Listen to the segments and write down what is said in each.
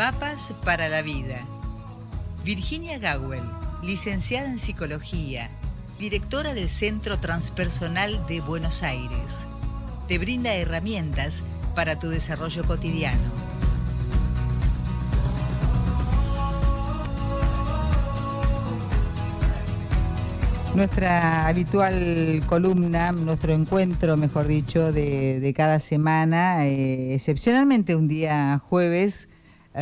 Mapas para la vida. Virginia Gawel, licenciada en psicología, directora del Centro Transpersonal de Buenos Aires. Te brinda herramientas para tu desarrollo cotidiano. Nuestra habitual columna, nuestro encuentro, mejor dicho, de, cada semana, eh, excepcionalmente un día jueves,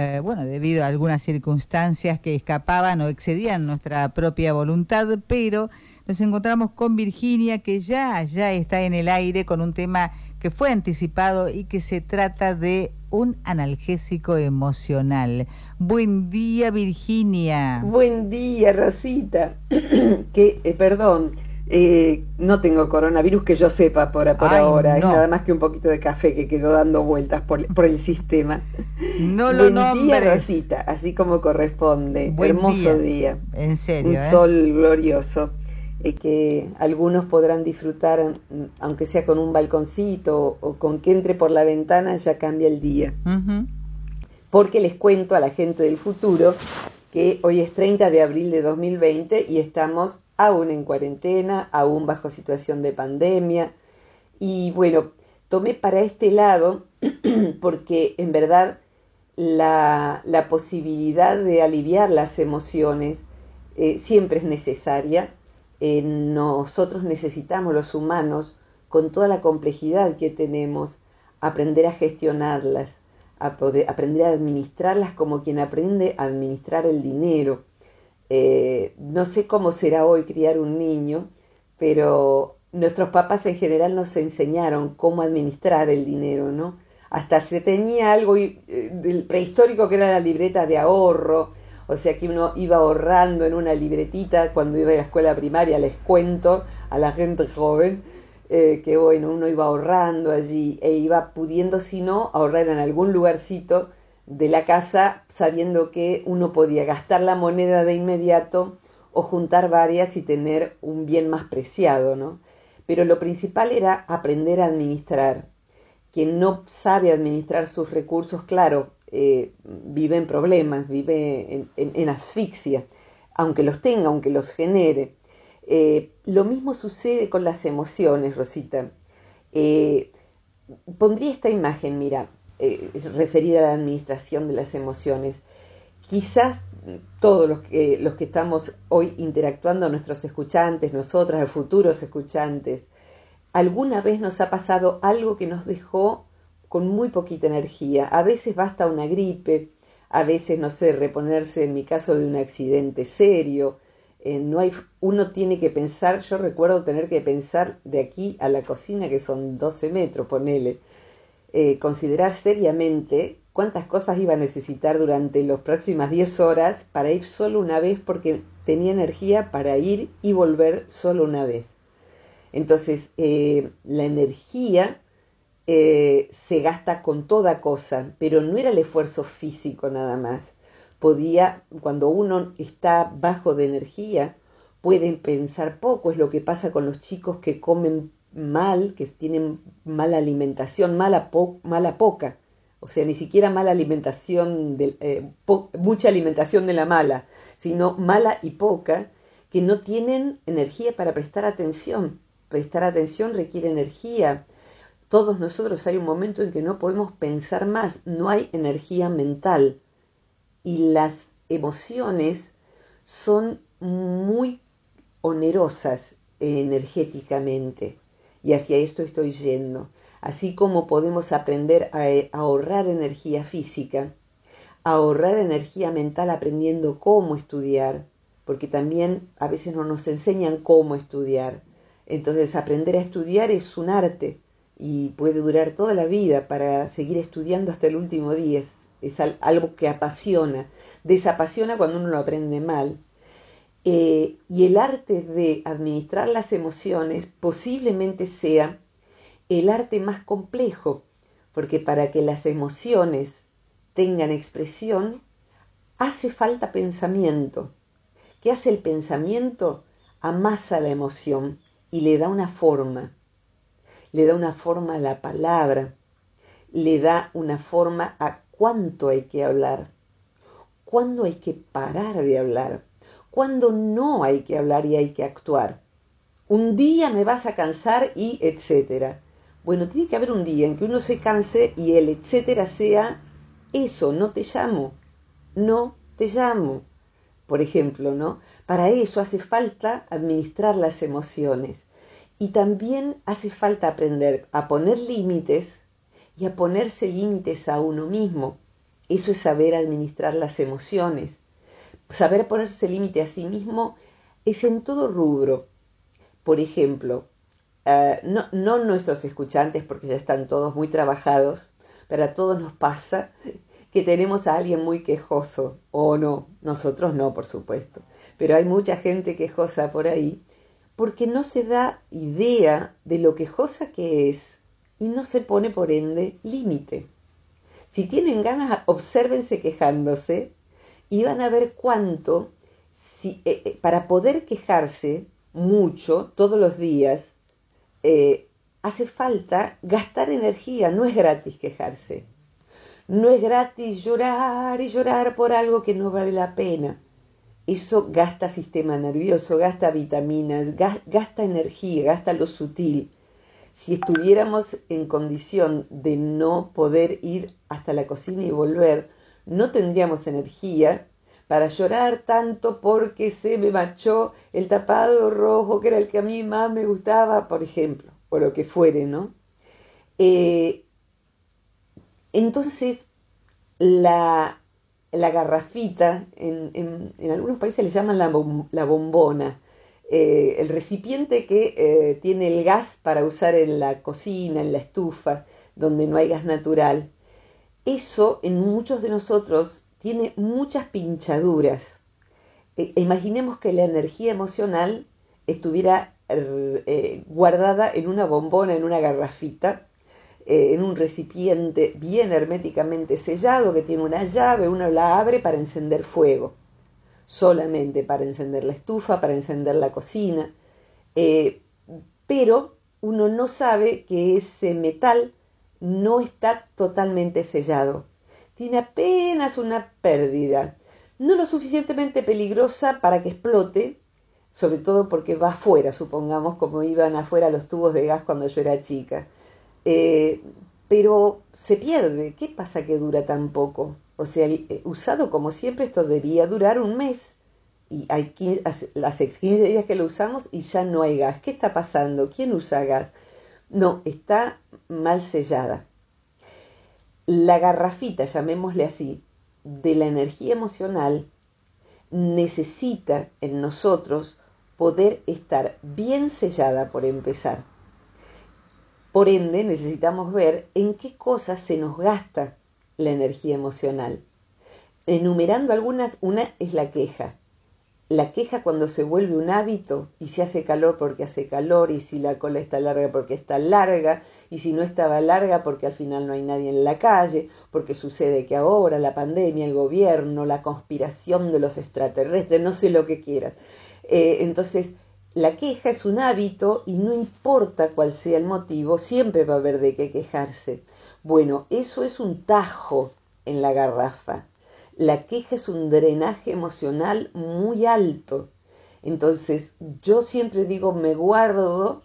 eh, bueno, debido a algunas circunstancias que escapaban o excedían nuestra propia voluntad, pero nos encontramos con Virginia, que ya, ya está en el aire con un tema que fue anticipado y que se trata de un analgésico emocional. Buen día, Virginia. Buen día, Rosita. que, eh, perdón, eh, no tengo coronavirus que yo sepa por, ahora, es nada más que un poquito de café que quedó dando vueltas por, el sistema. No lo Buen día, Rosita, así como corresponde. Hermoso día. En serio. Un ¿eh? sol glorioso. Eh, que algunos podrán disfrutar, mm, aunque sea con un balconcito o, con que entre por la ventana, ya cambia el día. Porque les cuento a la gente del futuro que hoy es 30 de abril de 2020 y estamos aún en cuarentena, aún bajo situación de pandemia. Y bueno, tomé para este lado porque en verdad la, la posibilidad de aliviar las emociones eh, siempre es necesaria eh, nosotros necesitamos, los humanos, con toda la complejidad que tenemos, aprender a gestionarlas, a poder, aprender a administrarlas como quien aprende a administrar el dinero. Eh, no sé cómo será hoy criar un niño, pero nuestros papás en general nos enseñaron cómo administrar el dinero, ¿no? Hasta se tenía algo eh, del prehistórico que era la libreta de ahorro, o sea que uno iba ahorrando en una libretita cuando iba a la escuela primaria, les cuento a la gente joven, eh, que bueno, uno iba ahorrando allí e iba pudiendo, si no, ahorrar en algún lugarcito de la casa, sabiendo que uno podía gastar la moneda de inmediato o juntar varias y tener un bien más preciado, ¿no? Pero lo principal era aprender a administrar. Quien no sabe administrar sus recursos, claro, eh, vive en problemas, vive en, asfixia, aunque los tenga, aunque los genere. Eh, lo mismo sucede con las emociones, Rosita. Eh, pondría esta imagen, mira, es referida a la administración de las emociones. Quizás todos los que, los que estamos hoy interactuando, nuestros escuchantes, nosotras, futuros escuchantes, alguna vez nos ha pasado algo que nos dejó con muy poquita energía. A veces basta una gripe, a veces, no sé, reponerse en mi caso de un accidente serio. Eh, no hay, uno tiene que pensar, yo recuerdo tener que pensar de aquí a la cocina, que son 12 metros, ponele, eh, considerar seriamente cuántas cosas iba a necesitar durante las próximas 10 horas para ir solo una vez porque tenía energía para ir y volver solo una vez. Entonces, eh, la energía eh, se gasta con toda cosa, pero no era el esfuerzo físico nada más. Podía, cuando uno está bajo de energía, pueden pensar poco, es lo que pasa con los chicos que comen mal, que tienen mala alimentación, mala, mala poca, o sea, ni siquiera mala alimentación, eh, mucha alimentación de la mala, sino mala y poca, que no tienen energía para prestar atención. Prestar atención requiere energía, todos nosotros hay un momento en que no podemos pensar más, no hay energía mental. Y las emociones son muy onerosas energéticamente y hacia esto estoy yendo. Así como podemos aprender a, ahorrar energía física, a ahorrar energía mental aprendiendo cómo estudiar, porque también a veces no nos enseñan cómo estudiar. Entonces aprender a estudiar es un arte, y puede durar toda la vida para seguir estudiando hasta el último día. Es, algo que apasiona, desapasiona cuando uno lo aprende mal. Eh, y el arte de administrar las emociones posiblemente sea el arte más complejo, porque para que las emociones tengan expresión, hace falta pensamiento. ¿Qué hace el pensamiento? Amasa la emoción y le da una forma le da una forma a la palabra, le da una forma a cuánto hay que hablar. cuándo hay que parar de hablar, cuándo no hay que hablar y hay que actuar. Un día me vas a cansar y etcétera. Bueno, tiene que haber un día en que uno se canse y el etcétera sea eso, no te llamo, no te llamo. Por ejemplo, ¿no? Para eso hace falta administrar las emociones y también hace falta aprender a poner límites y a ponerse límites a uno mismo. Eso es saber administrar las emociones. Saber ponerse límite a sí mismo es en todo rubro. Por ejemplo, eh, no, no nuestros escuchantes, porque ya están todos muy trabajados, pero a todos nos pasa que tenemos a alguien muy quejoso, o no, nosotros no, por supuesto, pero hay mucha gente quejosa por ahí, porque no se da idea de lo quejosa que es y no se pone por ende límite. Si tienen ganas, obsérvense quejándose y van a ver cuánto, si, eh, eh, para poder quejarse mucho todos los días, eh, hace falta gastar energía, no es gratis quejarse. No es gratis llorar y llorar por algo que no vale la pena. Eso gasta sistema nervioso, gasta vitaminas, gasta energía, gasta lo sutil si estuviéramos en condición de no poder ir hasta la cocina y volver, no tendríamos energía para llorar tanto porque se me manchó el tapado rojo, que era el que a mí más me gustaba, por ejemplo, o lo que fuere, ¿no? Eh, entonces, la, la garrafita, en, en, algunos países le llaman la, bombona, eh, el recipiente que eh, tiene el gas para usar en la cocina, en la estufa, donde no hay gas natural, eso en muchos de nosotros tiene muchas pinchaduras. E, e imaginemos que la energía emocional estuviera eh, guardada en una bombona, en una garrafita, en un recipiente bien herméticamente sellado que tiene una llave, uno la abre para encender fuego solamente para encender la estufa, para encender la cocina, eh, pero uno no sabe que ese metal no está totalmente sellado. Tiene apenas una pérdida, no lo suficientemente peligrosa para que explote, sobre todo porque va afuera, supongamos, como iban afuera los tubos de gas cuando yo era chica. Eh, pero se pierde. ¿Qué pasa que dura tan poco? O sea, eh, usado como siempre, esto debía durar un mes. Y hay las 15 días que lo usamos y ya no hay gas. ¿Qué está pasando? ¿Quién usa gas? No, está mal sellada. La garrafita, llamémosle así, de la energía emocional necesita en nosotros poder estar bien sellada por empezar. Por ende, necesitamos ver en qué cosas se nos gasta la energía emocional. Enumerando algunas, una es la queja. La queja cuando se vuelve un hábito y se hace calor porque hace calor y si la cola está larga porque está larga y si no estaba larga porque al final no hay nadie en la calle, porque sucede que ahora la pandemia, el gobierno, la conspiración de los extraterrestres, no sé lo que quieras. Eh, entonces, la queja es un hábito y no importa cuál sea el motivo, siempre va a haber de qué quejarse. Bueno, eso es un tajo en la garrafa. La queja es un drenaje emocional muy alto. Entonces, yo siempre digo, me guardo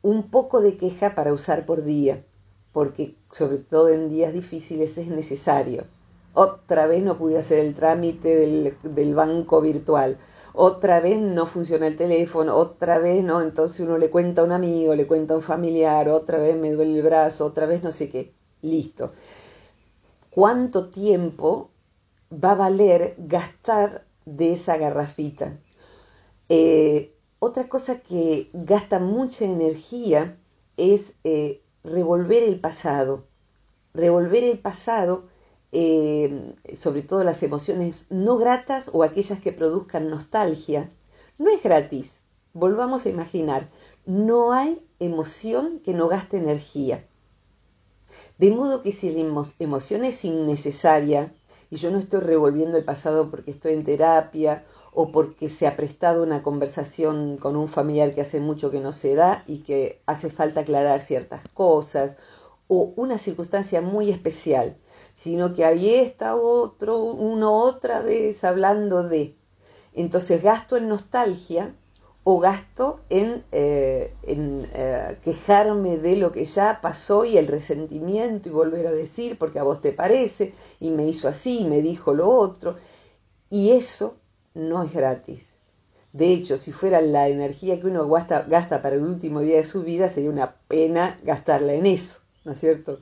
un poco de queja para usar por día, porque sobre todo en días difíciles es necesario. Otra vez no pude hacer el trámite del, del banco virtual otra vez no funciona el teléfono, otra vez no, entonces uno le cuenta a un amigo, le cuenta a un familiar, otra vez me duele el brazo, otra vez no sé qué, listo. ¿Cuánto tiempo va a valer gastar de esa garrafita? Eh, otra cosa que gasta mucha energía es eh, revolver el pasado. Revolver el pasado eh, sobre todo las emociones no gratas o aquellas que produzcan nostalgia, no es gratis. Volvamos a imaginar, no hay emoción que no gaste energía. De modo que si la emoción es innecesaria, y yo no estoy revolviendo el pasado porque estoy en terapia o porque se ha prestado una conversación con un familiar que hace mucho que no se da y que hace falta aclarar ciertas cosas, o una circunstancia muy especial, sino que ahí está otro, uno otra vez hablando de. Entonces gasto en nostalgia o gasto en, eh, en eh, quejarme de lo que ya pasó y el resentimiento y volver a decir porque a vos te parece y me hizo así y me dijo lo otro. Y eso no es gratis. De hecho, si fuera la energía que uno gasta, gasta para el último día de su vida, sería una pena gastarla en eso, ¿no es cierto?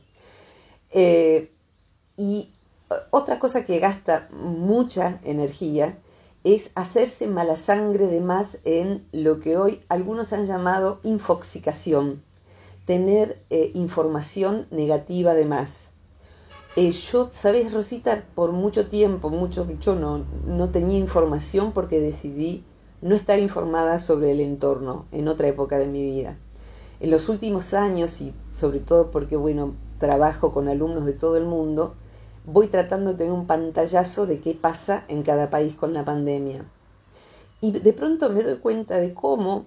Eh, y otra cosa que gasta mucha energía es hacerse mala sangre de más en lo que hoy algunos han llamado infoxicación, tener eh, información negativa de más. Eh, yo, sabes, Rosita, por mucho tiempo, mucho, yo no, no tenía información porque decidí no estar informada sobre el entorno en otra época de mi vida. En los últimos años, y sobre todo porque, bueno, trabajo con alumnos de todo el mundo, voy tratando de tener un pantallazo de qué pasa en cada país con la pandemia. Y de pronto me doy cuenta de cómo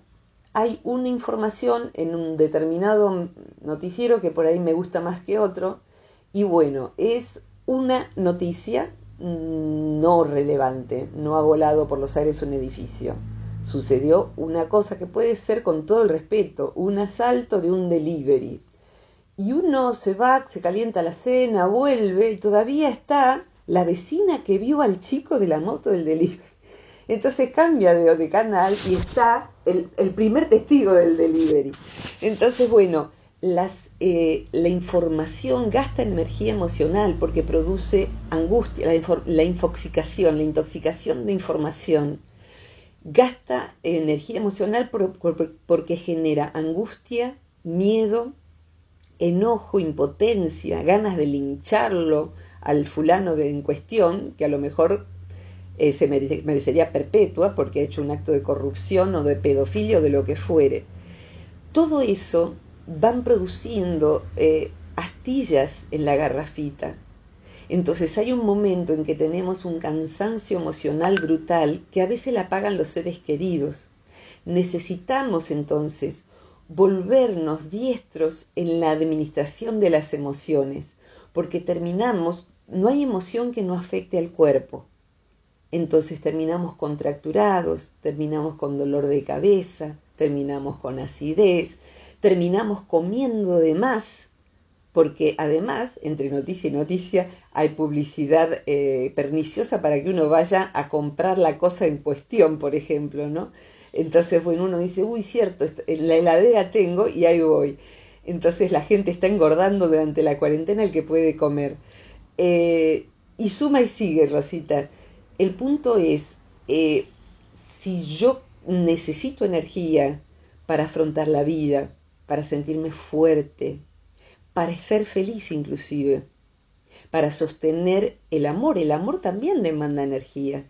hay una información en un determinado noticiero que por ahí me gusta más que otro, y bueno, es una noticia mm, no relevante, no ha volado por los aires un edificio. Sucedió una cosa que puede ser con todo el respeto, un asalto de un delivery y uno se va, se calienta la cena, vuelve y todavía está la vecina que vio al chico de la moto del delivery. Entonces cambia de, canal y está el, primer testigo del delivery. Entonces, bueno, las, eh, la información gasta energía emocional porque produce angustia, la, la infoxicación, la intoxicación de información. Gasta energía emocional porque genera angustia, miedo, enojo, impotencia, ganas de lincharlo al fulano de, en cuestión, que a lo mejor eh, se merecería perpetua porque ha hecho un acto de corrupción o de pedofilia o de lo que fuere. Todo eso van produciendo eh, astillas en la garrafita. Entonces hay un momento en que tenemos un cansancio emocional brutal que a veces la pagan los seres queridos. Necesitamos entonces volvernos diestros en la administración de las emociones, porque terminamos, no hay emoción que no afecte al cuerpo. Entonces terminamos contracturados, terminamos con dolor de cabeza, terminamos con acidez, terminamos comiendo de más, porque además, entre noticia y noticia, hay publicidad eh, perniciosa para que uno vaya a comprar la cosa en cuestión, por ejemplo, ¿no? Entonces, bueno, uno dice, uy, cierto, en la heladera tengo y ahí voy. Entonces la gente está engordando durante la cuarentena el que puede comer. Eh, y suma y sigue, Rosita. El punto es, eh, si yo necesito energía para afrontar la vida, para sentirme fuerte, para ser feliz inclusive, para sostener el amor, el amor también demanda energía.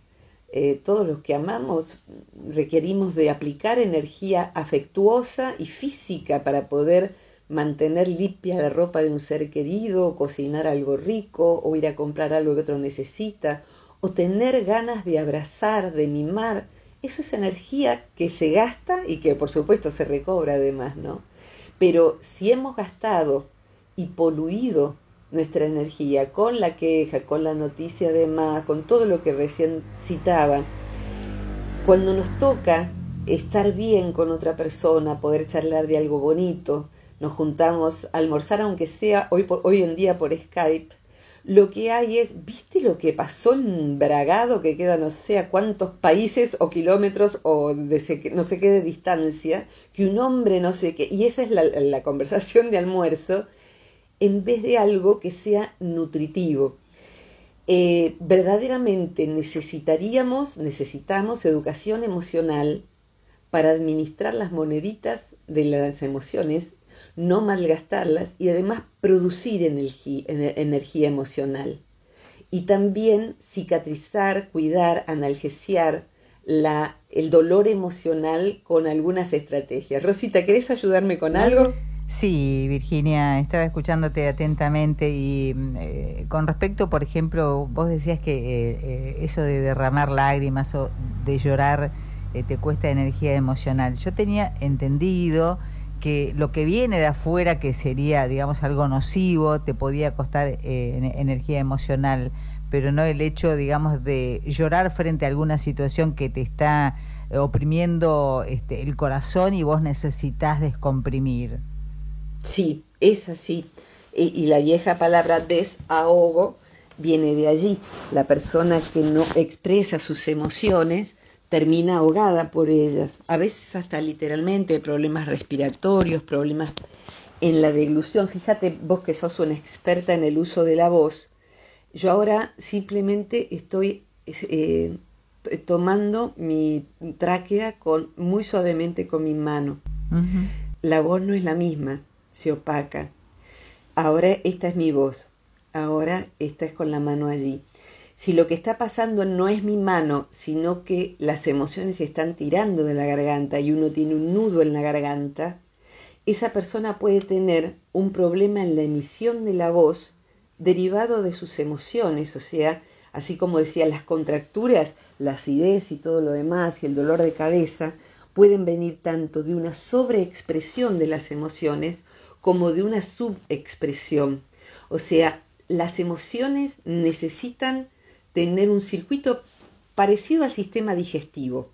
Eh, todos los que amamos requerimos de aplicar energía afectuosa y física para poder mantener limpia la ropa de un ser querido, o cocinar algo rico, o ir a comprar algo que otro necesita, o tener ganas de abrazar, de mimar. Eso es energía que se gasta y que por supuesto se recobra además, ¿no? Pero si hemos gastado y poluido nuestra energía, con la queja, con la noticia de más, con todo lo que recién citaba. Cuando nos toca estar bien con otra persona, poder charlar de algo bonito, nos juntamos a almorzar, aunque sea hoy, hoy en día por Skype, lo que hay es, ¿viste lo que pasó en Bragado, que queda no sé a cuántos países o kilómetros o de no sé qué de distancia, que un hombre no sé qué, y esa es la, la conversación de almuerzo, en vez de algo que sea nutritivo. Eh, verdaderamente necesitaríamos, necesitamos educación emocional para administrar las moneditas de las emociones, no malgastarlas y además producir energía, emocional. Y también cicatrizar, cuidar, analgesiar la, el dolor emocional con algunas estrategias. Rosita, ¿querés ayudarme con algo? Sí, Virginia, estaba escuchándote atentamente y mm, eh, con respecto, por ejemplo, vos decías que eh, eh, eso de derramar lágrimas o de llorar te cuesta energía emocional. Yo tenía entendido que lo que viene de afuera, que sería, digamos, algo nocivo, te podía costar energía emocional, pero no el hecho, digamos, de llorar frente a alguna situación que te está oprimiendo este, el corazón y vos necesitas descomprimir. Sí, es así. Y, la vieja palabra desahogo viene de allí. La persona que no expresa sus emociones termina ahogada por ellas, a veces hasta literalmente problemas respiratorios, problemas en la deglución. Fíjate vos que sos una experta en el uso de la voz, yo ahora simplemente estoy eh, tomando mi tráquea con, muy suavemente con mi mano. La voz no es la misma, se opaca. Ahora esta es mi voz, ahora esta es con la mano allí. Si lo que está pasando no es mi mano, sino que las emociones se están tirando de la garganta y uno tiene un nudo en la garganta, esa persona puede tener un problema en la emisión de la voz derivado de sus emociones, o sea, así como decía, las contracturas, la acidez y todo lo demás y el dolor de cabeza pueden venir tanto de una sobreexpresión de las emociones como de una subexpresión. O sea, las emociones necesitan tener un circuito parecido al sistema digestivo,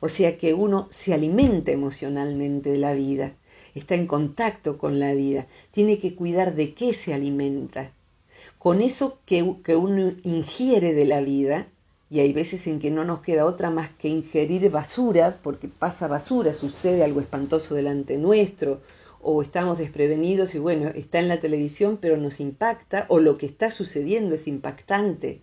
o sea que uno se alimenta emocionalmente de la vida, está en contacto con la vida, tiene que cuidar de qué se alimenta. Con eso que, que uno ingiere de la vida, y hay veces en que no nos queda otra más que ingerir basura, porque pasa basura, sucede algo espantoso delante nuestro, o estamos desprevenidos y bueno, está en la televisión pero nos impacta, o lo que está sucediendo es impactante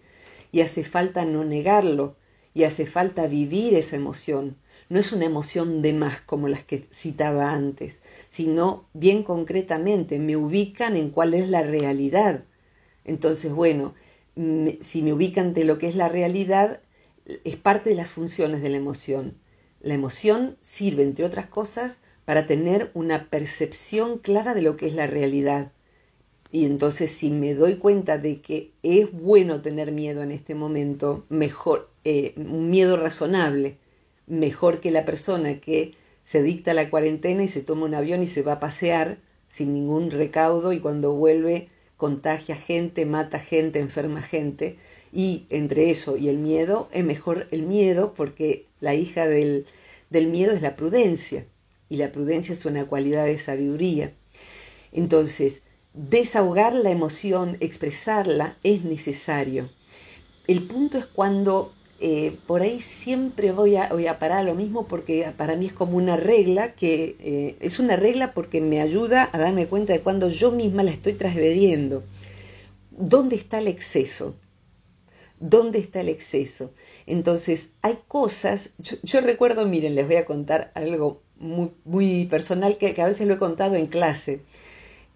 y hace falta no negarlo y hace falta vivir esa emoción. No es una emoción de más como las que citaba antes, sino bien concretamente me ubican en cuál es la realidad. Entonces, bueno, si me ubican de lo que es la realidad, es parte de las funciones de la emoción. La emoción sirve, entre otras cosas, para tener una percepción clara de lo que es la realidad. Y entonces si me doy cuenta de que es bueno tener miedo en este momento, mejor, eh, un miedo razonable, mejor que la persona que se dicta la cuarentena y se toma un avión y se va a pasear sin ningún recaudo y cuando vuelve contagia gente, mata gente, enferma gente. Y entre eso y el miedo, es mejor el miedo porque la hija del, del miedo es la prudencia y la prudencia es una cualidad de sabiduría. Entonces, desahogar la emoción, expresarla, es necesario. El punto es cuando eh, por ahí siempre voy a, voy a, parar lo mismo porque para mí es como una regla que eh, es una regla porque me ayuda a darme cuenta de cuando yo misma la estoy transgrediendo. ¿Dónde está el exceso? ¿Dónde está el exceso? Entonces, hay cosas, yo, recuerdo, miren, les voy a contar algo muy, personal que, que a veces lo he contado en clase.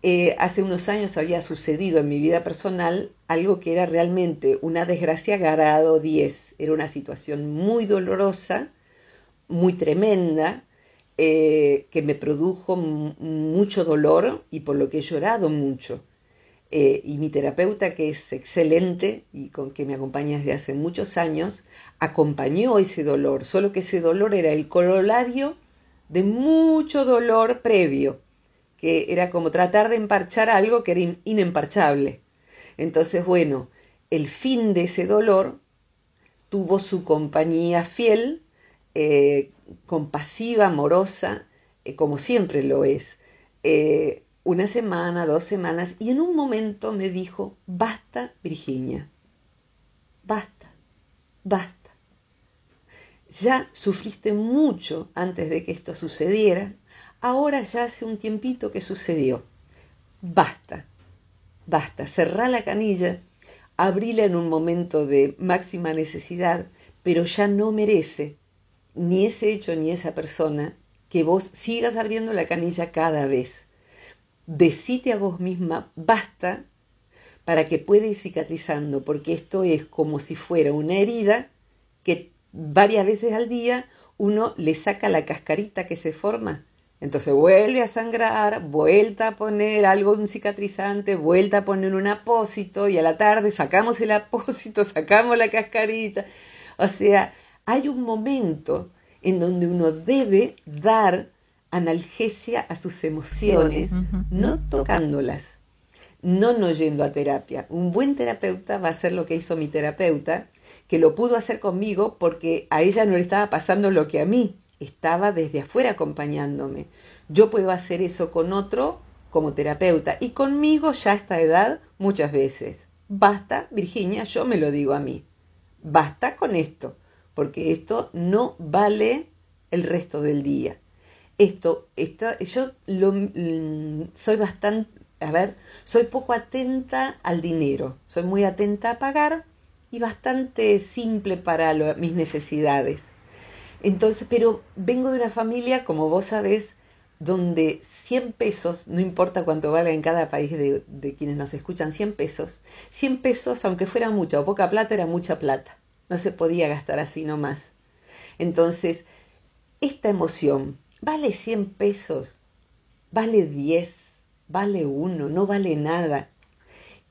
Eh, hace unos años había sucedido en mi vida personal algo que era realmente una desgracia grado 10. Era una situación muy dolorosa, muy tremenda, eh, que me produjo mucho dolor y por lo que he llorado mucho. Eh, y mi terapeuta, que es excelente y con que me acompaña desde hace muchos años, acompañó ese dolor, solo que ese dolor era el corolario de mucho dolor previo que era como tratar de emparchar algo que era inemparchable. Entonces, bueno, el fin de ese dolor tuvo su compañía fiel, eh, compasiva, amorosa, eh, como siempre lo es. Eh, una semana, dos semanas, y en un momento me dijo, basta, Virginia, basta, basta. Ya sufriste mucho antes de que esto sucediera, Ahora ya hace un tiempito que sucedió. Basta, basta, cerrá la canilla, abrila en un momento de máxima necesidad, pero ya no merece ni ese hecho ni esa persona que vos sigas abriendo la canilla cada vez. Decite a vos misma, basta, para que pueda ir cicatrizando, porque esto es como si fuera una herida que varias veces al día uno le saca la cascarita que se forma. Entonces vuelve a sangrar, vuelta a poner algo, un cicatrizante, vuelta a poner un apósito y a la tarde sacamos el apósito, sacamos la cascarita. O sea, hay un momento en donde uno debe dar analgesia a sus emociones, no tocándolas, no no yendo a terapia. Un buen terapeuta va a hacer lo que hizo mi terapeuta, que lo pudo hacer conmigo porque a ella no le estaba pasando lo que a mí, estaba desde afuera acompañándome. Yo puedo hacer eso con otro como terapeuta y conmigo ya a esta edad muchas veces. Basta, Virginia, yo me lo digo a mí. Basta con esto, porque esto no vale el resto del día. Esto, yo lo, mm, soy bastante, a ver, soy poco atenta al dinero, soy muy atenta a pagar y bastante simple para mis necesidades. Entonces, pero vengo de una familia, como vos sabés, donde 100 pesos, no importa cuánto valga en cada país de, de, quienes nos escuchan, 100 pesos, 100 pesos, aunque fuera mucha o poca plata, era mucha plata. No se podía gastar así nomás. Entonces, esta emoción, ¿vale 100 pesos? ¿Vale 10? ¿Vale 1? No vale nada.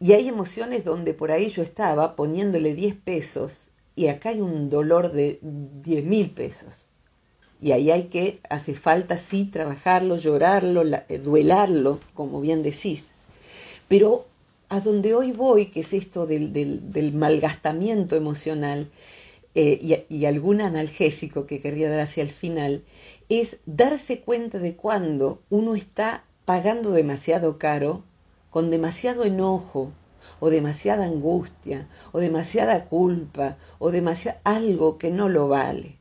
Y hay emociones donde por ahí yo estaba poniéndole 10 pesos y acá hay un dolor de 10 mil pesos. Y ahí hay que, hace falta sí trabajarlo, llorarlo, eh, duelarlo, como bien decís. Pero a donde hoy voy, que es esto del, del, malgastamiento emocional eh, y, y, algún analgésico que querría dar hacia el final, es darse cuenta de cuando uno está pagando demasiado caro, con demasiado enojo, o demasiada angustia, o demasiada culpa, o demasiado algo que no lo vale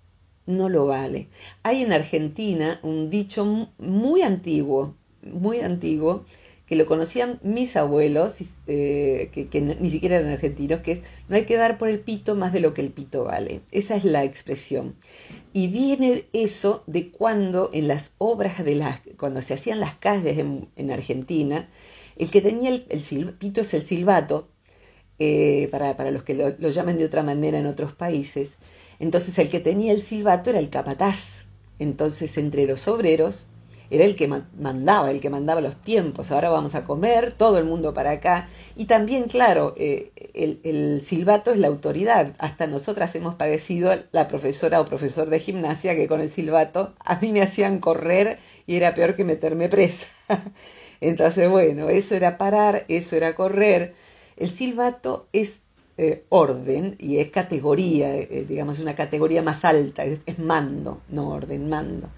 no lo vale. Hay en Argentina un dicho muy antiguo, muy antiguo, que lo conocían mis abuelos, eh, que, ni siquiera eran argentinos, que es, no hay que dar por el pito más de lo que el pito vale. Esa es la expresión. Y viene eso de cuando en las obras de las, cuando se hacían las calles en, Argentina, el que tenía el, el pito es el silbato, eh, para, para, los que lo, lo llaman de otra manera en otros países, entonces el que tenía el silbato era el capataz. Entonces entre los obreros era el que mandaba, el que mandaba los tiempos. Ahora vamos a comer, todo el mundo para acá. Y también, claro, eh, el, silbato es la autoridad. Hasta nosotras hemos padecido la profesora o profesor de gimnasia que con el silbato a mí me hacían correr y era peor que meterme presa. Entonces, bueno, eso era parar, eso era correr. El silbato es eh, orden y es categoría, eh, digamos, una categoría más alta, es, mando, no orden, mando.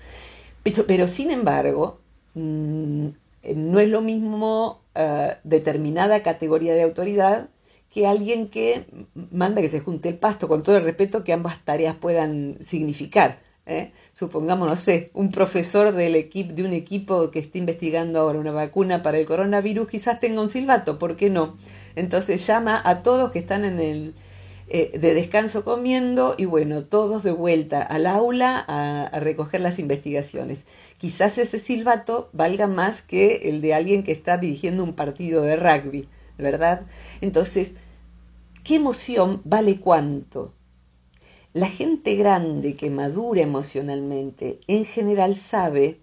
Pero, sin embargo, mm, no es lo mismo eh, determinada categoría de autoridad que alguien que manda que se junte el pasto, con todo el respeto que ambas tareas puedan significar. Supongamos, no sé, un profesor del equipo, de un equipo que esté investigando ahora una vacuna para el coronavirus, quizás tenga un silbato, ¿por qué no? Entonces llama a todos que están en el eh, de descanso comiendo y bueno, todos de vuelta al aula a, recoger las investigaciones. Quizás ese silbato valga más que el de alguien que está dirigiendo un partido de rugby, ¿verdad? Entonces, ¿qué emoción vale cuánto? La gente grande que madura emocionalmente en general sabe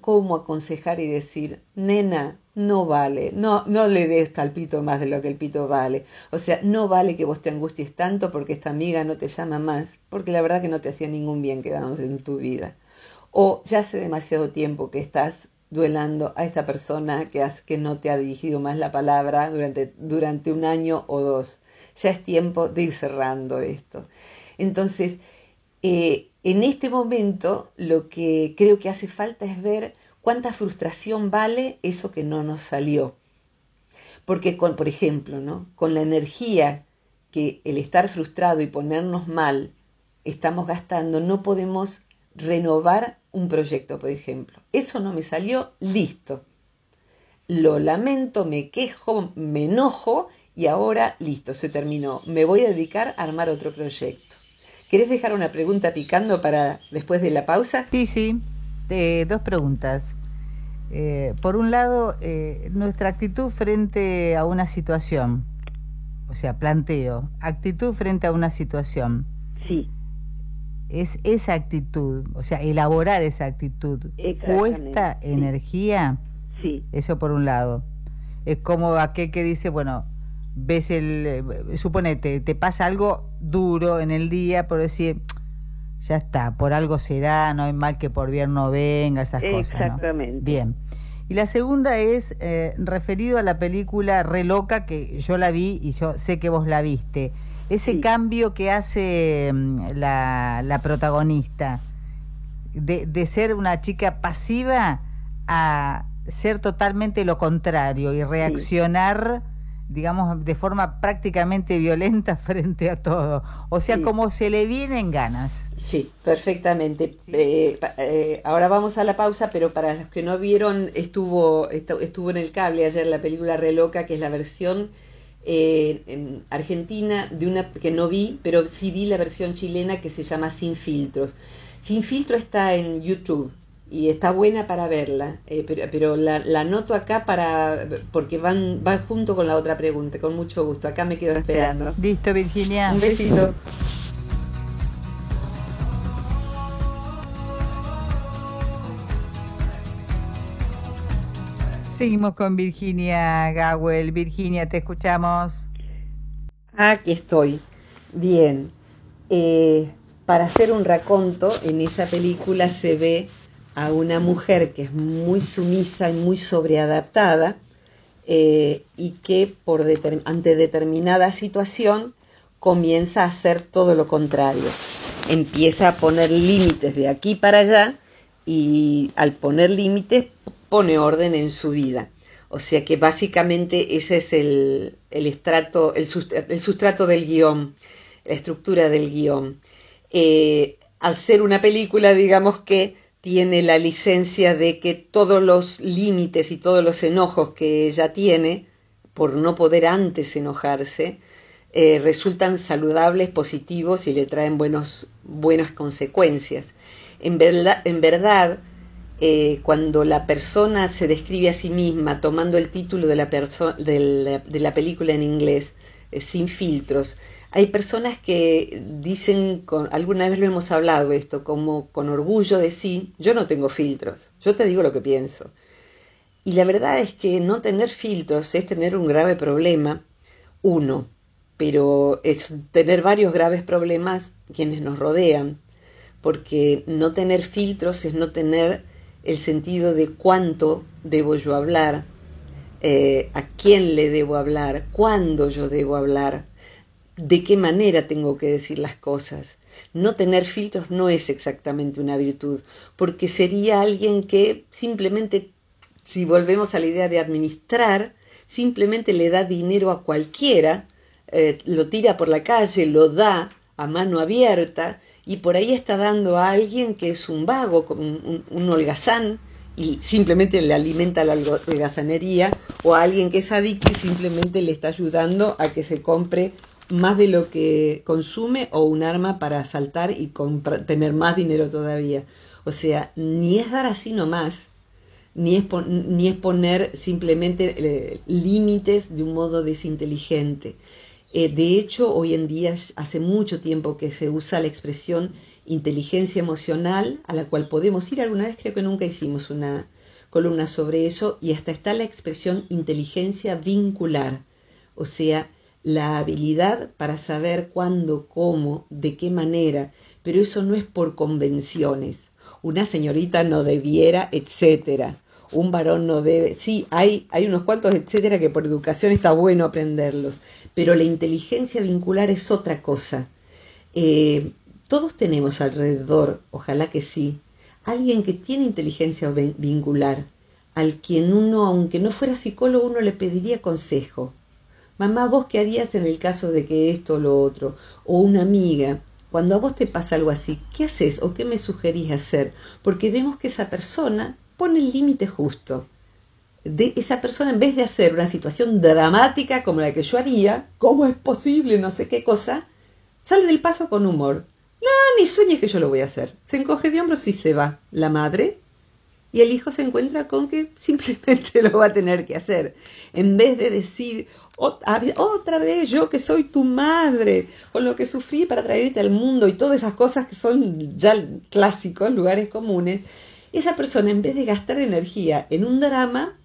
cómo aconsejar y decir, nena, no vale, no, no le des al pito más de lo que el pito vale. O sea, no vale que vos te angusties tanto porque esta amiga no te llama más, porque la verdad que no te hacía ningún bien quedarnos en tu vida. O ya hace demasiado tiempo que estás duelando a esta persona que, has, que no te ha dirigido más la palabra durante, durante un año o dos. Ya es tiempo de ir cerrando esto. Entonces, eh, en este momento lo que creo que hace falta es ver ¿Cuánta frustración vale eso que no nos salió? Porque, con, por ejemplo, ¿no? con la energía que el estar frustrado y ponernos mal estamos gastando, no podemos renovar un proyecto, por ejemplo. Eso no me salió, listo. Lo lamento, me quejo, me enojo y ahora listo, se terminó. Me voy a dedicar a armar otro proyecto. ¿Querés dejar una pregunta picando para después de la pausa? Sí, sí dos preguntas. Eh, por un lado, eh, nuestra actitud frente a una situación, o sea, planteo, actitud frente a una situación. Sí. Es esa actitud, o sea, elaborar esa actitud, cuesta energía. Sí. Eso por un lado. Es como aquel que dice, bueno, ves el, eh, suponete, te pasa algo duro en el día, por decir, ya está, por algo será, no hay mal que por bien no venga, esas cosas. Exactamente. Bien. Y la segunda es eh, referido a la película Re Loca, que yo la vi y yo sé que vos la viste. Ese cambio que hace mm, la, la protagonista de, de ser una chica pasiva a ser totalmente lo contrario y reaccionar digamos, de forma prácticamente violenta frente a todo. O sea, como se le vienen ganas. Sí, perfectamente. Eh, eh, ahora vamos a la pausa, pero para los que no vieron, estuvo, estuvo en el cable ayer la película Reloca, que es la versión eh, en Argentina de una que no vi, pero sí vi la versión chilena que se llama Sin Filtros. Sin Filtro está en YouTube y está buena para verla, eh, pero, pero la, la, noto acá para porque van va junto con la otra pregunta, con mucho gusto. Acá me quedo esperando. Listo, Virginia. Un besito. Seguimos con Virginia Gawel. Virginia, te escuchamos. Aquí estoy. Bien. Eh, para hacer un raconto, en esa película se ve a una mujer que es muy sumisa y muy sobreadaptada eh, y que por ante determinada situación comienza a hacer todo lo contrario. Empieza a poner límites de aquí para allá y al poner límites pone orden en su vida. O sea que básicamente ese es el, el estrato, el, sustrato del guion, la estructura del guion. Eh, al ser una película, digamos que tiene la licencia de que todos los límites y todos los enojos que ella tiene, por no poder antes enojarse, eh, resultan saludables, positivos y le traen buenos, buenas consecuencias. En verdad, eh, cuando la persona se describe a sí misma tomando el título de la, de de la película en inglés, eh, sin filtros, hay personas que dicen, con, alguna vez lo hemos hablado esto, como con orgullo de sí, yo no tengo filtros, yo te digo lo que pienso. Y la verdad es que no tener filtros es tener un grave problema, uno, pero es tener varios graves problemas quienes nos rodean, porque no tener filtros es no tener el sentido de cuánto debo yo hablar, eh, a quién le debo hablar, cuándo yo debo hablar, de qué manera tengo que decir las cosas. No tener filtros no es exactamente una virtud, porque sería alguien que simplemente, si volvemos a la idea de administrar, simplemente le da dinero a cualquiera, eh, lo tira por la calle, lo da a mano abierta, y por ahí está dando a alguien que es un vago, un, un holgazán, y simplemente le alimenta la holgazanería, o a alguien que es adicto y simplemente le está ayudando a que se compre más de lo que consume o un arma para asaltar y tener más dinero todavía. O sea, ni es dar así nomás, ni es, ni es poner simplemente eh, límites de un modo desinteligente. Eh, de hecho, hoy en día hace mucho tiempo que se usa la expresión inteligencia emocional, a la cual podemos ir alguna vez, creo que nunca hicimos una columna sobre eso, y hasta está la expresión inteligencia vincular, o sea, la habilidad para saber cuándo, cómo, de qué manera, pero eso no es por convenciones. Una señorita no debiera, etcétera. Un varón no debe. Sí, hay, hay unos cuantos etcétera que por educación está bueno aprenderlos, pero la inteligencia vincular es otra cosa. Eh, todos tenemos alrededor, ojalá que sí, alguien que tiene inteligencia vincular, al quien uno, aunque no fuera psicólogo, uno le pediría consejo mamá, ¿vos qué harías en el caso de que esto o lo otro? O una amiga, cuando a vos te pasa algo así, ¿qué haces o qué me sugerís hacer? Porque vemos que esa persona pone el límite justo. De esa persona, en vez de hacer una situación dramática como la que yo haría, ¿cómo es posible? No sé qué cosa, sale del paso con humor. No, ni sueñes que yo lo voy a hacer. Se encoge de hombros y se va. La madre y el hijo se encuentra con que simplemente lo va a tener que hacer. En vez de decir, otra vez yo que soy tu madre, con lo que sufrí para traerte al mundo y todas esas cosas que son ya clásicos, lugares comunes, esa persona en vez de gastar energía en un drama,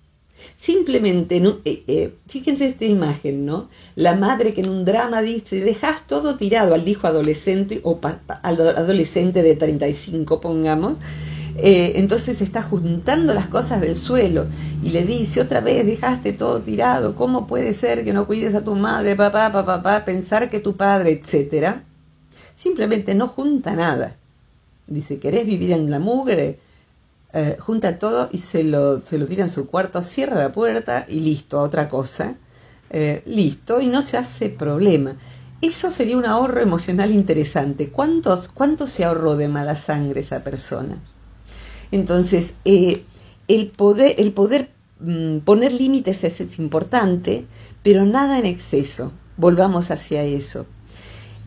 Simplemente, eh, eh, fíjense esta imagen, ¿no? La madre que en un drama dice, dejas todo tirado al hijo adolescente o al adolescente de 35, pongamos, eh, entonces está juntando las cosas del suelo y le dice otra vez, dejaste todo tirado, ¿cómo puede ser que no cuides a tu madre, papá, papá, papá, pensar que tu padre, etcétera? Simplemente no junta nada. Dice, ¿querés vivir en la mugre? Eh, junta todo y se lo, se lo tira en su cuarto, cierra la puerta y listo, a otra cosa. Eh, listo, y no se hace problema. Eso sería un ahorro emocional interesante. ¿Cuántos, ¿Cuánto se ahorró de mala sangre esa persona? Entonces, eh, el poder, mm, poner límites es, importante, pero nada en exceso. Volvamos hacia eso.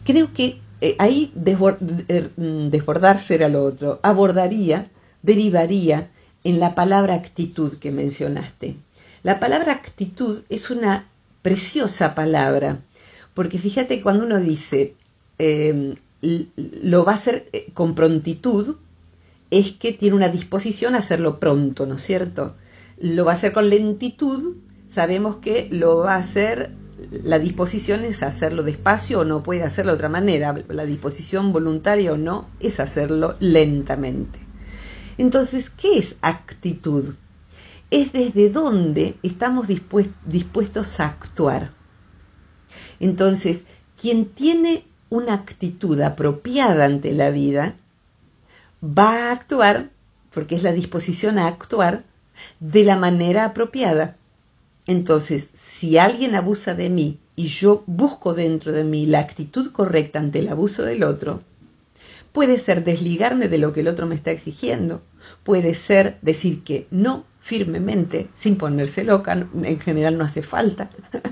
Creo que eh, ahí eh, mm, desbordarse era lo otro. Abordaría, derivaría en la palabra actitud que mencionaste. La palabra actitud es una preciosa palabra, porque fíjate cuando uno dice lo va a hacer con prontitud, es que tiene una disposición a hacerlo pronto, ¿no es cierto? Lo va a hacer con lentitud, sabemos que lo va a hacer, la disposición es hacerlo despacio o no puede hacerlo de otra manera, la disposición voluntaria o no es hacerlo lentamente. Entonces, ¿qué es actitud? Es desde dónde estamos dispuestos a actuar. Entonces, quien tiene una actitud apropiada ante la vida, va a actuar, porque es la disposición a actuar, de la manera apropiada. Entonces, si alguien abusa de mí y yo busco dentro de mí la actitud correcta ante el abuso del otro, puede ser desligarme de lo que el otro me está exigiendo, puede ser decir que no firmemente, sin ponerse loca, en general no hace falta.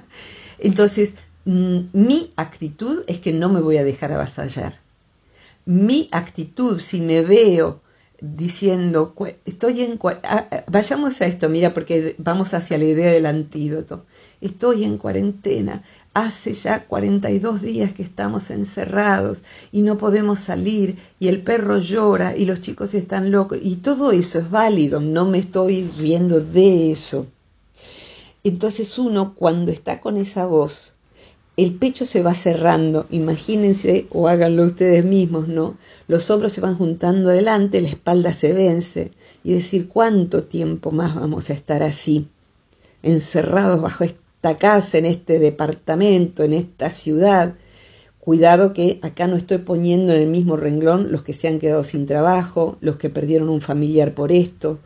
Entonces, mm, mi actitud es que no me voy a dejar avasallar mi actitud, si me veo diciendo, estoy en, vayamos a esto, mira, porque vamos hacia la idea del antídoto, estoy en cuarentena, hace ya 42 días que estamos encerrados y no podemos salir y el perro llora y los chicos están locos y todo eso es válido, no me estoy riendo de eso. Entonces uno cuando está con esa voz, el pecho se va cerrando, imagínense o háganlo ustedes mismos, ¿no? Los hombros se van juntando adelante, la espalda se vence y decir cuánto tiempo más vamos a estar así, encerrados bajo esta casa, en este departamento, en esta ciudad. Cuidado que acá no estoy poniendo en el mismo renglón los que se han quedado sin trabajo, los que perdieron un familiar por esto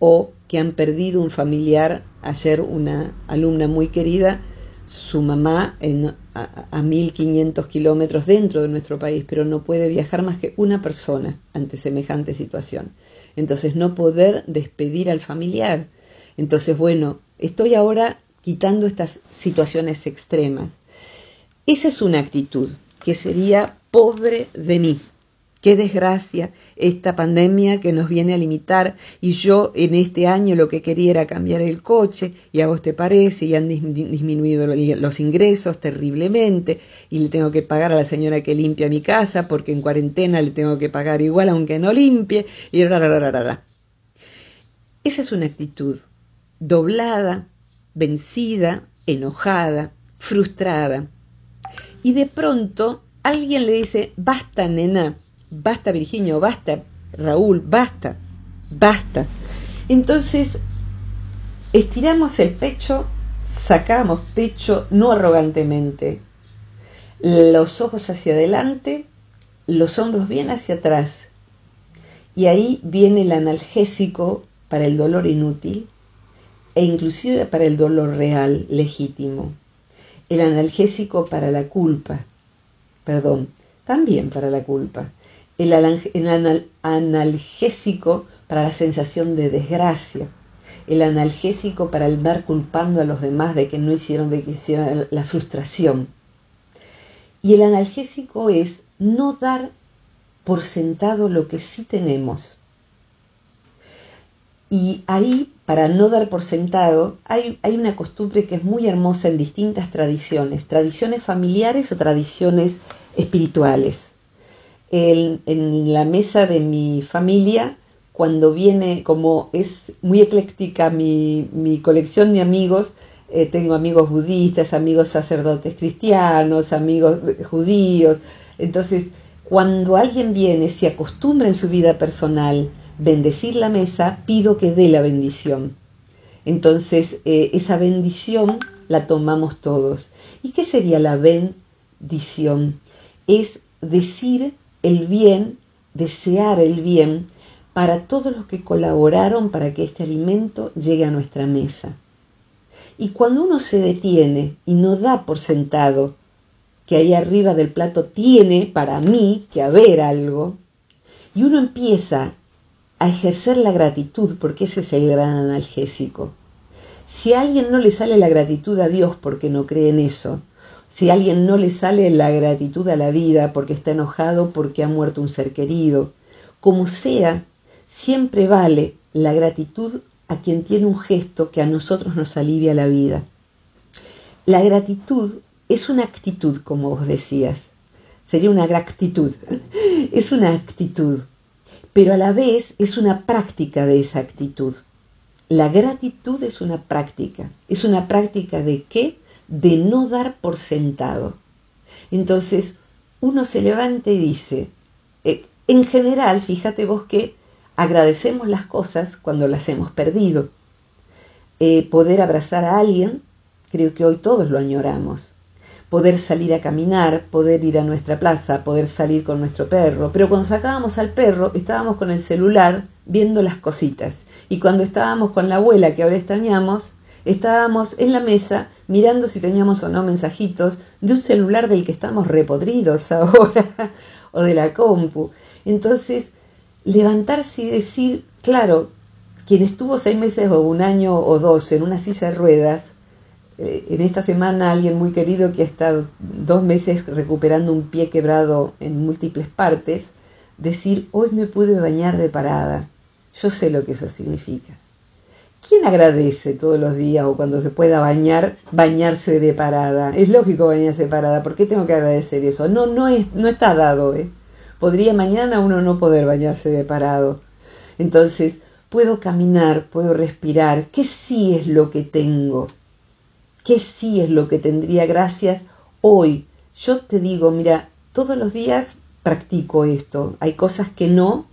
o que han perdido un familiar. Ayer una alumna muy querida su mamá en, a, a 1500 kilómetros dentro de nuestro país, pero no puede viajar más que una persona ante semejante situación. Entonces, no poder despedir al familiar. Entonces, bueno, estoy ahora quitando estas situaciones extremas. Esa es una actitud que sería pobre de mí. Qué desgracia esta pandemia que nos viene a limitar. Y yo en este año lo que quería era cambiar el coche y a vos te parece y han disminuido los ingresos terriblemente y le tengo que pagar a la señora que limpia mi casa porque en cuarentena le tengo que pagar igual aunque no limpie y Esa es una actitud doblada, vencida, enojada, frustrada. Y de pronto alguien le dice, basta nena, basta Virginio, basta Raúl, basta, basta. Entonces, estiramos el pecho, sacamos pecho, no arrogantemente, los ojos hacia adelante, los hombros bien hacia atrás. Y ahí viene el analgésico para el dolor inútil e inclusive para el dolor real, legítimo. El analgésico para la culpa, perdón, también para la culpa el, analgésico para la sensación de desgracia, el analgésico para el dar culpando a los demás de que no hicieron, de que hicieron la frustración. Y el analgésico es no dar por sentado lo que sí tenemos. Y ahí, para no dar por sentado, hay, hay, una costumbre que es muy hermosa en distintas tradiciones, tradiciones familiares o tradiciones espirituales en la mesa de mi familia, cuando viene, como es muy ecléctica mi, mi colección de amigos, eh, tengo amigos budistas, amigos sacerdotes cristianos, amigos judíos. Entonces, cuando alguien viene, se acostumbra en su vida personal bendecir la mesa, pido que dé la bendición. Entonces, eh, esa bendición la tomamos todos. ¿Y qué sería la bendición? Es decir el bien, desear el bien para todos los que colaboraron para que este alimento llegue a nuestra mesa. Y cuando uno se detiene y no da por sentado que ahí arriba del plato tiene para mí que haber algo, y uno empieza a ejercer la gratitud, porque ese es el gran analgésico. Si a alguien no le sale la gratitud a Dios porque no cree en eso, si a alguien no le sale la gratitud a la vida porque está enojado porque ha muerto un ser querido, como sea, siempre vale la gratitud a quien tiene un gesto que a nosotros nos alivia la vida. La gratitud es una actitud, como vos decías. Sería una gratitud. es una actitud, pero a la vez es una práctica de esa actitud. La gratitud es una práctica. ¿Es una práctica de qué? De no dar por sentado. Entonces, uno se levanta y dice, eh, en general, fíjate vos que agradecemos las cosas cuando las hemos perdido. Eh, poder abrazar a alguien, creo que hoy todos lo añoramos. Poder salir a caminar, poder ir a nuestra plaza, poder salir con nuestro perro. Pero cuando sacábamos al perro, estábamos con el celular viendo las cositas. Y cuando estábamos con la abuela, que ahora extrañamos, estábamos en la mesa mirando si teníamos o no mensajitos de un celular del que estamos repodridos ahora, o de la compu. Entonces, levantarse y decir, claro, quien estuvo seis meses o un año o dos en una silla de ruedas, eh, en esta semana alguien muy querido que ha estado dos meses recuperando un pie quebrado en múltiples partes, decir, hoy me pude bañar de parada. Yo sé lo que eso significa. ¿Quién agradece todos los días o cuando se pueda bañar, bañarse de parada? Es lógico bañarse de parada. ¿Por qué tengo que agradecer eso? No, no, es, no está dado. ¿eh? podría mañana uno no poder bañarse de parado. Entonces, puedo caminar, puedo respirar. ¿Qué sí es lo que tengo? ¿Qué sí es lo que tendría gracias hoy? Yo te digo, mira, todos los días practico esto. Hay cosas que no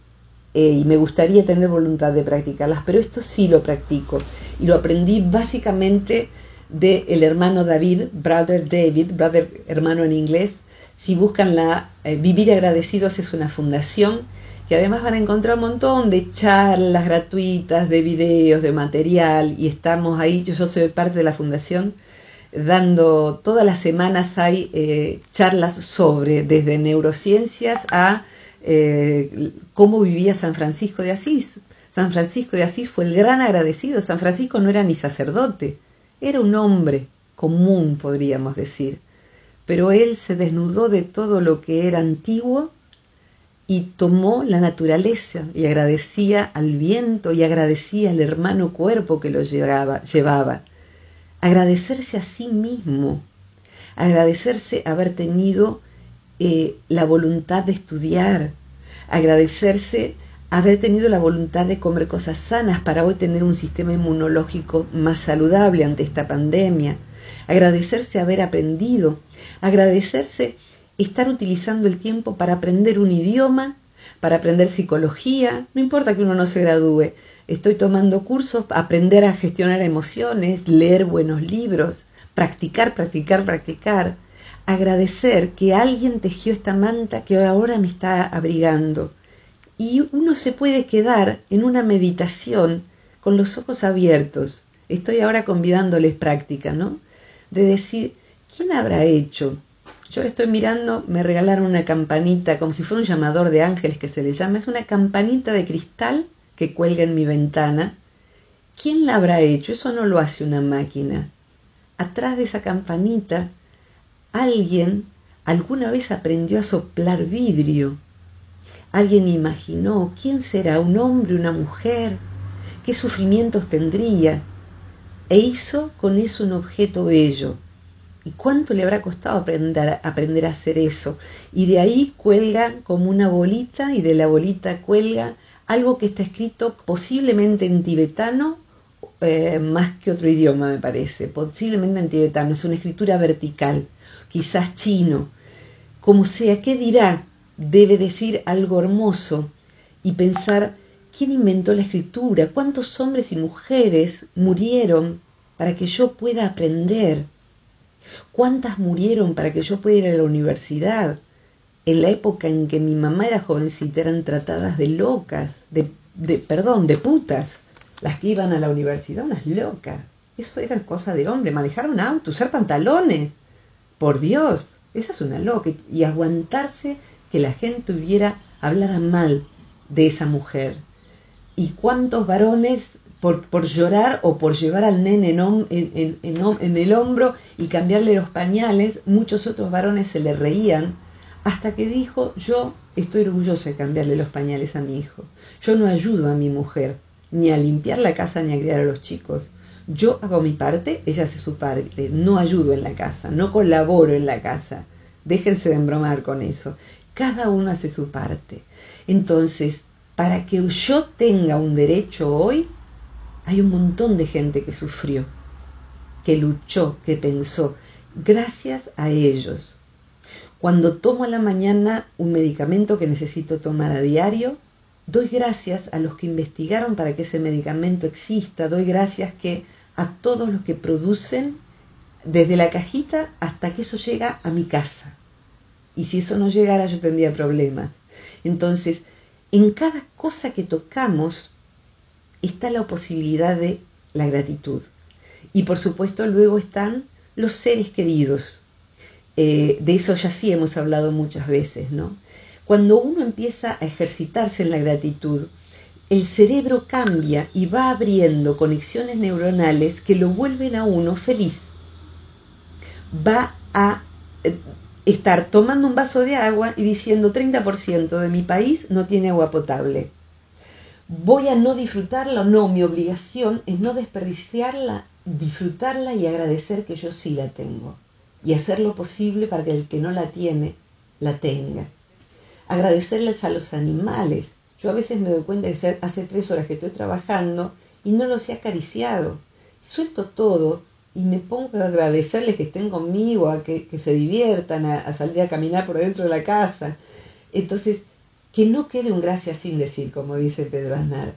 eh, y me gustaría tener voluntad de practicarlas, pero esto sí lo practico. Y lo aprendí básicamente del el hermano David, brother David, brother hermano en inglés, si buscan la eh, Vivir Agradecidos es una fundación que además van a encontrar un montón de charlas gratuitas, de videos, de material y estamos ahí, yo, soy parte de la fundación, dando todas las semanas hay eh, charlas sobre desde neurociencias a eh, cómo vivía San Francisco de Asís. San Francisco de Asís fue el gran agradecido. San Francisco no era ni sacerdote, era un hombre común, podríamos decir pero él se desnudó de todo lo que era antiguo y tomó la naturaleza y agradecía al viento y agradecía al hermano cuerpo que lo llevaba. llevaba. Agradecerse a sí mismo, agradecerse haber tenido eh, la voluntad de estudiar, agradecerse haber tenido la voluntad de comer cosas sanas para hoy tener un sistema inmunológico más saludable ante esta pandemia, agradecerse haber aprendido, agradecerse estar utilizando el tiempo para aprender un idioma, para aprender psicología, no importa que uno no se gradúe, estoy tomando cursos, aprender a gestionar emociones, leer buenos libros, practicar, practicar, practicar, agradecer que alguien tejió esta manta que ahora me está abrigando. Y uno se puede quedar en una meditación con los ojos abiertos. Estoy ahora convidándoles práctica, ¿no? de decir, ¿quién habrá hecho? Yo estoy mirando, me regalaron una campanita, como si fuera un llamador de ángeles que se le llama, es una campanita de cristal que cuelga en mi ventana. ¿Quién la habrá hecho? Eso no lo hace una máquina. Atrás de esa campanita, alguien alguna vez aprendió a soplar vidrio. Alguien imaginó quién será, un hombre, una mujer, qué sufrimientos tendría, e hizo con eso un objeto bello. ¿Y cuánto le habrá costado aprender, aprender a hacer eso? Y de ahí cuelga como una bolita y de la bolita cuelga algo que está escrito posiblemente en tibetano eh, más que otro idioma, me parece, posiblemente en tibetano, es una escritura vertical, quizás chino, como sea, ¿qué dirá? Debe decir algo hermoso y pensar, ¿quién inventó la escritura? ¿Cuántos hombres y mujeres murieron para que yo pueda aprender? ¿Cuántas murieron para que yo pueda ir a la universidad? En la época en que mi mamá era jovencita eran tratadas de locas, de, perdón, de putas, las que iban a la universidad, unas locas. Eso era cosa de hombre, manejar un auto, usar pantalones. Por Dios, esa es una loca. Y aguantarse que la gente hubiera, hablara mal de esa mujer. Y cuántos varones por, por llorar o por llevar al nene en, en, en, el hombro y cambiarle los pañales, muchos otros varones se le reían hasta que dijo, yo estoy orgulloso de cambiarle los pañales a mi hijo. Yo no ayudo a mi mujer ni a limpiar la casa ni a criar a los chicos. Yo hago mi parte, ella hace su parte, no ayudo en la casa, no colaboro en la casa. Déjense de embromar con eso. Cada uno hace su parte. Entonces, para que yo tenga un derecho hoy, hay un montón de gente que sufrió, que luchó, que pensó. Gracias a ellos. Cuando tomo a la mañana un medicamento que necesito tomar a diario, Doy gracias a los que investigaron para que ese medicamento exista, doy gracias que a todos los que producen desde la cajita hasta que eso llega a mi casa. Y si eso no llegara yo tendría problemas. Entonces, en cada cosa que tocamos está la posibilidad de la gratitud. Y por supuesto luego están los seres queridos. Eh, de eso ya sí hemos hablado muchas veces, ¿no? Cuando uno empieza a ejercitarse en la gratitud, el cerebro cambia y va abriendo conexiones neuronales que lo vuelven a uno feliz. Va a eh, estar tomando un vaso de agua y diciendo 30% de mi país no tiene agua potable. Voy a no disfrutarla, no, mi obligación es no desperdiciarla, disfrutarla y agradecer que yo sí la tengo. Y hacer lo posible para que el que no la tiene, la tenga agradecerles a los animales. Yo a veces me doy cuenta que hace tres horas que estoy trabajando y no los he acariciado. Suelto todo y me pongo a agradecerles que estén conmigo, a que, se diviertan, a, salir a caminar por dentro de la casa. Entonces, que no quede un gracias sin decir, como dice Pedro Aznar.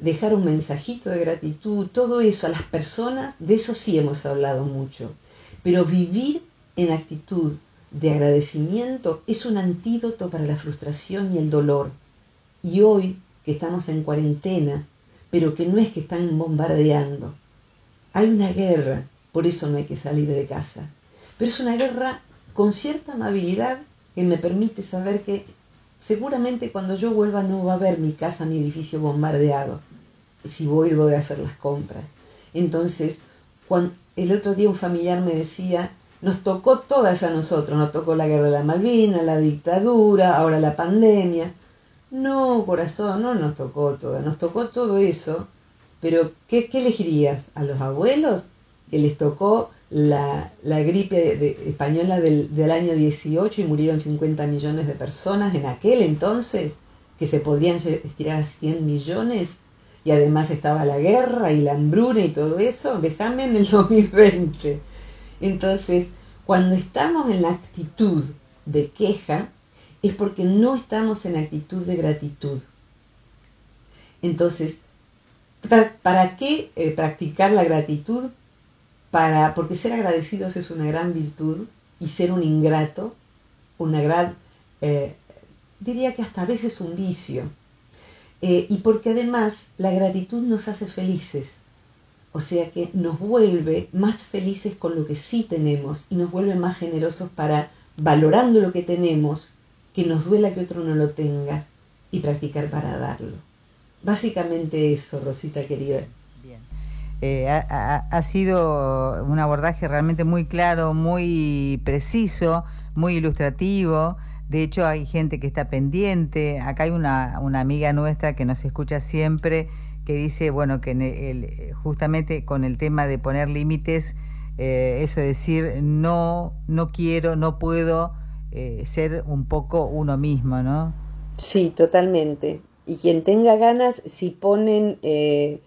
Dejar un mensajito de gratitud, todo eso a las personas, de eso sí hemos hablado mucho. Pero vivir en actitud de agradecimiento es un antídoto para la frustración y el dolor. Y hoy que estamos en cuarentena, pero que no es que están bombardeando, hay una guerra, por eso no hay que salir de casa. Pero es una guerra con cierta amabilidad que me permite saber que seguramente cuando yo vuelva no va a haber mi casa, mi edificio bombardeado, si vuelvo a hacer las compras. Entonces, cuando, el otro día un familiar me decía, nos tocó todas a nosotros, nos tocó la guerra de la Malvinas, la dictadura, ahora la pandemia. No, corazón, no nos tocó todo, nos tocó todo eso, pero ¿qué, elegirías? ¿A los abuelos que les tocó la, gripe española del, del, año 18 y murieron 50 millones de personas en aquel entonces, que se podían estirar a 100 millones? Y además estaba la guerra y la hambruna y todo eso, déjame en el 2020 entonces, cuando estamos en la actitud de queja, es porque no estamos en actitud de gratitud. Entonces, ¿para, qué eh, practicar la gratitud? Para, porque ser agradecidos es una gran virtud y ser un ingrato, una gran, eh, diría que hasta a veces un vicio. Eh, y porque además la gratitud nos hace felices. O sea que nos vuelve más felices con lo que sí tenemos y nos vuelve más generosos para, valorando lo que tenemos, que nos duela que otro no lo tenga y practicar para darlo. Básicamente eso, Rosita querida. Bien. Eh, ha, sido un abordaje realmente muy claro, muy preciso, muy ilustrativo. De hecho, hay gente que está pendiente. Acá hay una, una amiga nuestra que nos escucha siempre que dice, bueno, que el, justamente con el tema de poner límites, eh, eso de decir, no, no quiero, no puedo eh, ser un poco uno mismo, ¿no? Sí, totalmente. y quien tenga ganas, si ponen, eh,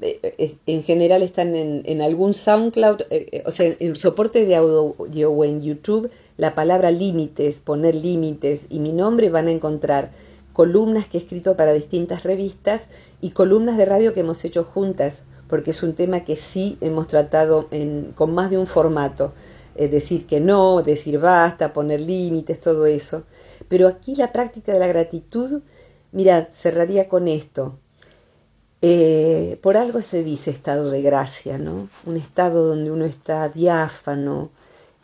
eh, en general están en, algún SoundCloud, o sea, en soporte de audio o en YouTube, la palabra límites, poner límites y mi nombre van a encontrar columnas que he escrito para distintas revistas y columnas de radio que hemos hecho juntas, porque es un tema que sí hemos tratado en, con más de un formato. decir que no, decir basta, poner límites, todo eso. Pero aquí la práctica de la gratitud, mirad, cerraría con esto. Eh, por algo se dice estado de gracia, ¿no? Un estado donde uno está diáfano,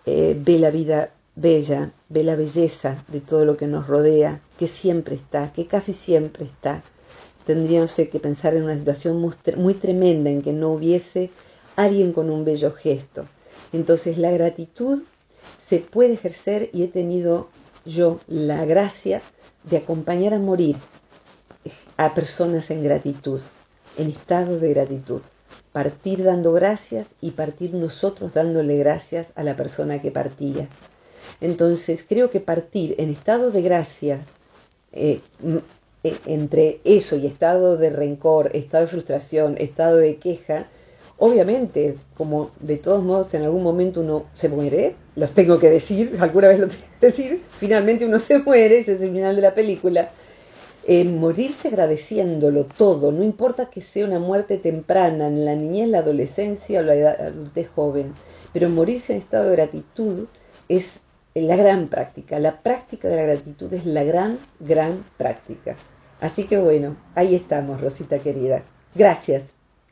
eh, ve la vida bella, ve la belleza de todo lo que nos rodea, que siempre está, que casi siempre está. Tendríamos que pensar en una situación muy, tremenda en que no hubiese alguien con un bello gesto. Entonces la gratitud se puede ejercer y he tenido yo la gracia de acompañar a morir a personas en gratitud, en estado de gratitud. Partir dando gracias y partir nosotros dándole gracias a la persona que partía. Entonces creo que partir en estado de gracia eh, eh, entre eso y estado de rencor, estado de frustración, estado de queja, obviamente, como de todos modos en algún momento uno se muere, los tengo que decir, alguna vez lo tengo que decir, finalmente uno se muere, ese es el final de la película, morirse agradeciéndolo todo, no importa que sea una muerte temprana, en la niñez, la adolescencia o la adultez joven, pero morirse en estado de gratitud es la gran práctica. La práctica de la gratitud es la gran, gran práctica. Así que bueno, ahí estamos, Rosita querida. Gracias,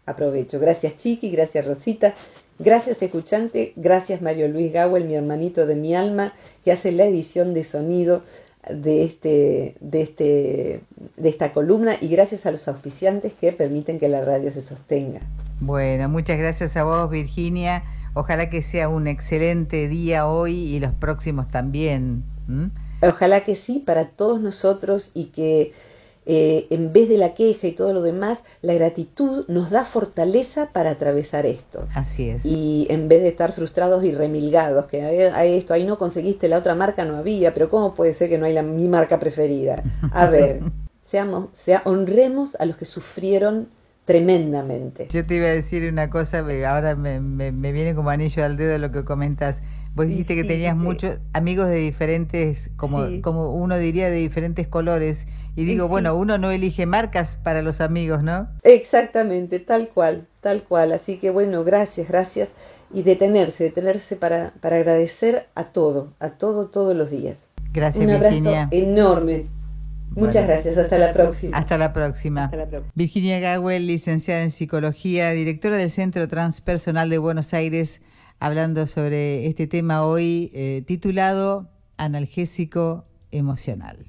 aprovecho. Gracias, Chiqui, gracias, Rosita. Gracias, escuchante. Gracias, Mario Luis Gawel, mi hermanito de mi alma, que hace la edición de sonido de, este, de, este, de esta columna. Y gracias a los auspiciantes que permiten que la radio se sostenga. Bueno, muchas gracias a vos, Virginia. Ojalá que sea un excelente día hoy y los próximos también. Ojalá que sí, para todos nosotros y que eh, en vez de la queja y todo lo demás, la gratitud nos da fortaleza para atravesar esto. Así es. Y en vez de estar frustrados y remilgados, que hay esto, ahí no conseguiste la otra marca, no había, pero ¿cómo puede ser que no hay la, mi marca preferida? A ver, seamos, sea, honremos a los que sufrieron tremendamente. Yo te iba a decir una cosa, ahora me, me, viene como anillo al dedo lo que comentas. Vos dijiste que tenías muchos amigos de diferentes, como, como uno diría, de diferentes colores. Y digo, bueno, uno no elige marcas para los amigos, ¿no? Exactamente, tal cual, tal cual. Así que bueno, gracias, gracias. Y detenerse, detenerse para, para agradecer a todo, a todo, todos los días. Gracias, Un Virginia. enorme. Muchas gracias, hasta la próxima. Hasta la próxima. Virginia Gawel, licenciada en psicología, directora del Centro Transpersonal de Buenos Aires, hablando sobre este tema hoy eh, titulado Analgésico Emocional.